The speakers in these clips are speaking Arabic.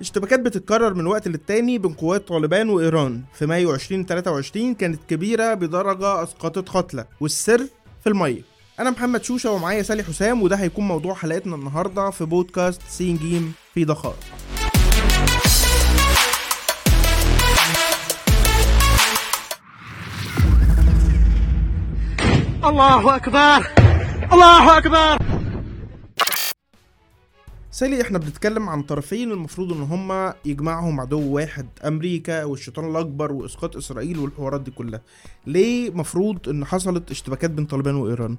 اشتباكات بتتكرر من وقت للتاني بين قوات طالبان وإيران. في مايو 2023 كانت كبيرة بدرجة أسقطت قتلى. والسر في المية. أنا محمد شوشة ومعايا سالي حسام وده هيكون موضوع حلقتنا النهاردة في بودكاست سين جيم في دقائق الله أكبر! الله أكبر! سالي إحنا بنتكلم عن طرفين المفروض إن هما يجمعهم عدو واحد أمريكا والشيطان الأكبر وإسقاط إسرائيل والحوارات دي كلها. ليه مفروض إن حصلت اشتباكات بين طالبان وإيران؟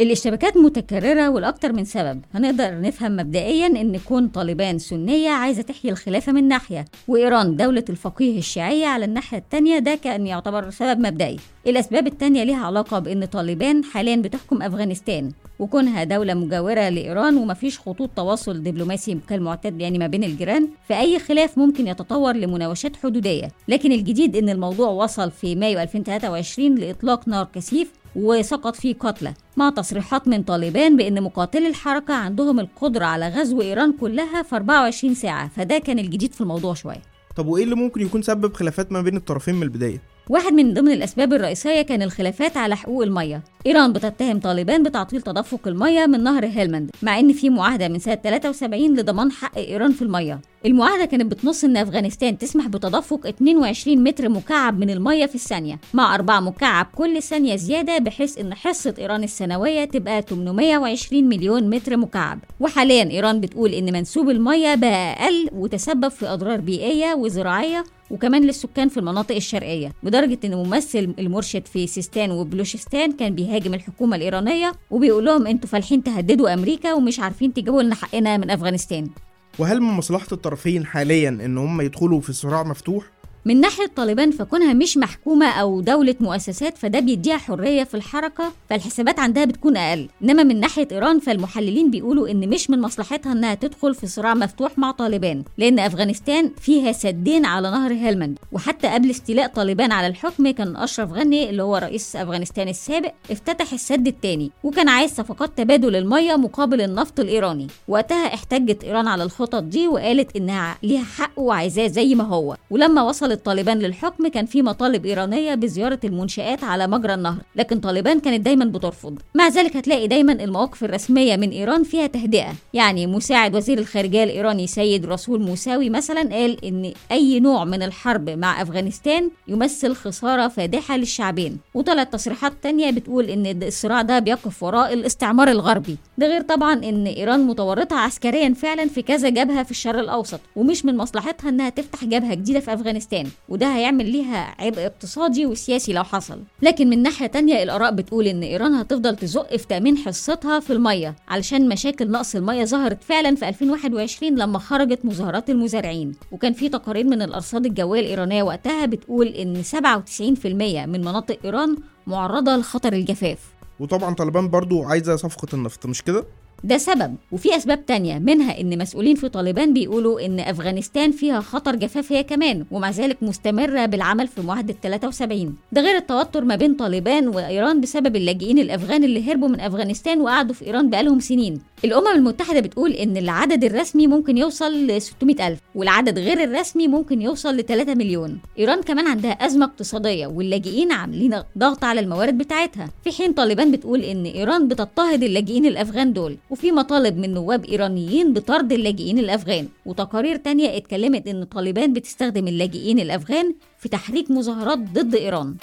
الاشتباكات متكررة والأكتر من سبب. هنقدر نفهم مبدئيا إن كون طالبان سنية عايزة تحيي الخلافة من ناحية وإيران دولة الفقيه الشيعية على الناحية التانية ده كان يعتبر سبب مبدئي. الأسباب التانية ليها علاقة بإن طالبان حاليا بتحكم أفغانستان. وكونها دولة مجاورة لإيران ومفيش خطوط تواصل دبلوماسي كالمعتاد يعني ما بين الجيران فأي خلاف ممكن يتطور لمناوشات حدودية. لكن الجديد إن الموضوع وصل في مايو 2023 لإطلاق نار كثيف وسقط فيه قتلى. مع تصريحات من طالبان بأن مقاتلي الحركة عندهم القدرة على غزو إيران كلها في 24 ساعة فده كان الجديد في الموضوع شوية. طب وإيه اللي ممكن يكون سبب خلافات ما بين الطرفين من البداية؟ واحد من ضمن الأسباب الرئيسية كان الخلافات على حقوق المية. إيران بتتهم طالبان بتعطيل تدفق المية من نهر هيلمند مع إن في معاهدة من سنة 73 لضمان حق إيران في المية المعاهدة كانت بتنص إن أفغانستان تسمح بتدفق 22 متر مكعب من المية في الثانية مع 4 مكعب كل ثانية زيادة بحيث إن حصة إيران السنوية تبقى 820 مليون متر مكعب. وحاليا إيران بتقول إن منسوب المية بقى أقل وتسبب في أضرار بيئية وزراعية وكمان للسكان في المناطق الشرقية لدرجة إن ممثل المرشد في سيستان وبلوشستان كان بيهاجم الحكومة الإيرانية وبيقول لهم أنتوا فالحين تهددوا أمريكا ومش عارفين تجيبوا لنا حقنا من أفغانستان. وهل من مصلحة الطرفين حاليا إن هم يدخلوا في صراع مفتوح؟ من ناحية طالبان فكونها مش محكومة أو دولة مؤسسات فده بيديها حرية في الحركة فالحسابات عندها بتكون أقل. إنما من ناحية إيران فالمحللين بيقولوا إن مش من مصلحتها إنها تدخل في صراع مفتوح مع طالبان لأن أفغانستان فيها سدين على نهر هيلمند وحتى قبل استيلاء طالبان على الحكم كان أشرف غني اللي هو رئيس أفغانستان السابق افتتح السد الثاني وكان عايز صفقات تبادل المية مقابل النفط الإيراني. وقتها احتجت إيران على الخطط دي وقالت إنها ليها حق وعايزاه زي ما هو. ولما وصلت طالبان للحكم كان في مطالب إيرانية بزيارة المنشآت على مجرى النهر لكن طالبان كانت دايما بترفض. مع ذلك هتلاقي دايما المواقف الرسمية من إيران فيها تهدئة. يعني مساعد وزير الخارجية الإيراني سيد رسول موساوي مثلا قال إن أي نوع من الحرب مع أفغانستان يمثل خسارة فادحة للشعبين. وطلعت تصريحات تانية بتقول إن الصراع ده بيقف وراء الاستعمار الغربي. ده غير طبعا إن إيران متورطة عسكريا فعلا في كذا جبهة في الشرق الأوسط ومش من مصلحتها إنها تفتح جبهة جديدة في أفغانستان. وده هيعمل ليها عبء اقتصادي وسياسي لو حصل. لكن من ناحية تانية الآراء بتقول إن إيران هتفضل تزق في تأمين حصتها في المية علشان مشاكل نقص المية ظهرت فعلا في 2021 لما خرجت مظاهرات المزارعين. وكان في تقارير من الأرصاد الجوية الإيرانية وقتها بتقول إن 97% من مناطق إيران معرضة لخطر الجفاف. وطبعا طالبان برضو عايزة صفقة النفط مش كده؟ ده سبب. وفي أسباب تانية منها إن مسؤولين في طالبان بيقولوا إن أفغانستان فيها خطر جفاف هي كمان ومع ذلك مستمرة بالعمل في معاهدة 73 ده غير التوتر ما بين طالبان وإيران بسبب اللاجئين الأفغان اللي هربوا من أفغانستان وقعدوا في إيران بقالهم سنين. الأمم المتحدة بتقول إن العدد الرسمي ممكن يوصل ل 600 ألف والعدد غير الرسمي ممكن يوصل ل 3 مليون. إيران كمان عندها أزمة اقتصادية واللاجئين عاملين ضغط على الموارد بتاعتها. في حين طالبان بتقول إن إيران بتضطهد اللاجئين الأفغان دول. وفي مطالب من نواب إيرانيين بطرد اللاجئين الأفغان. وتقارير تانية اتكلمت إن طالبان بتستخدم اللاجئين الأفغان في تحريك مظاهرات ضد إيران.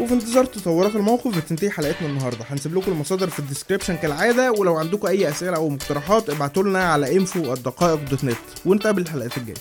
وفي انتظار تطورات الموقف بتنتهي حلقتنا النهارده. هنسيب لكم المصادر في الديسكريبشن كالعادة ولو عندكم أي أسئلة أو مقترحات ابعتوا لنا على info الدقائق دوت نت ونتقابل الحلقات الجاية.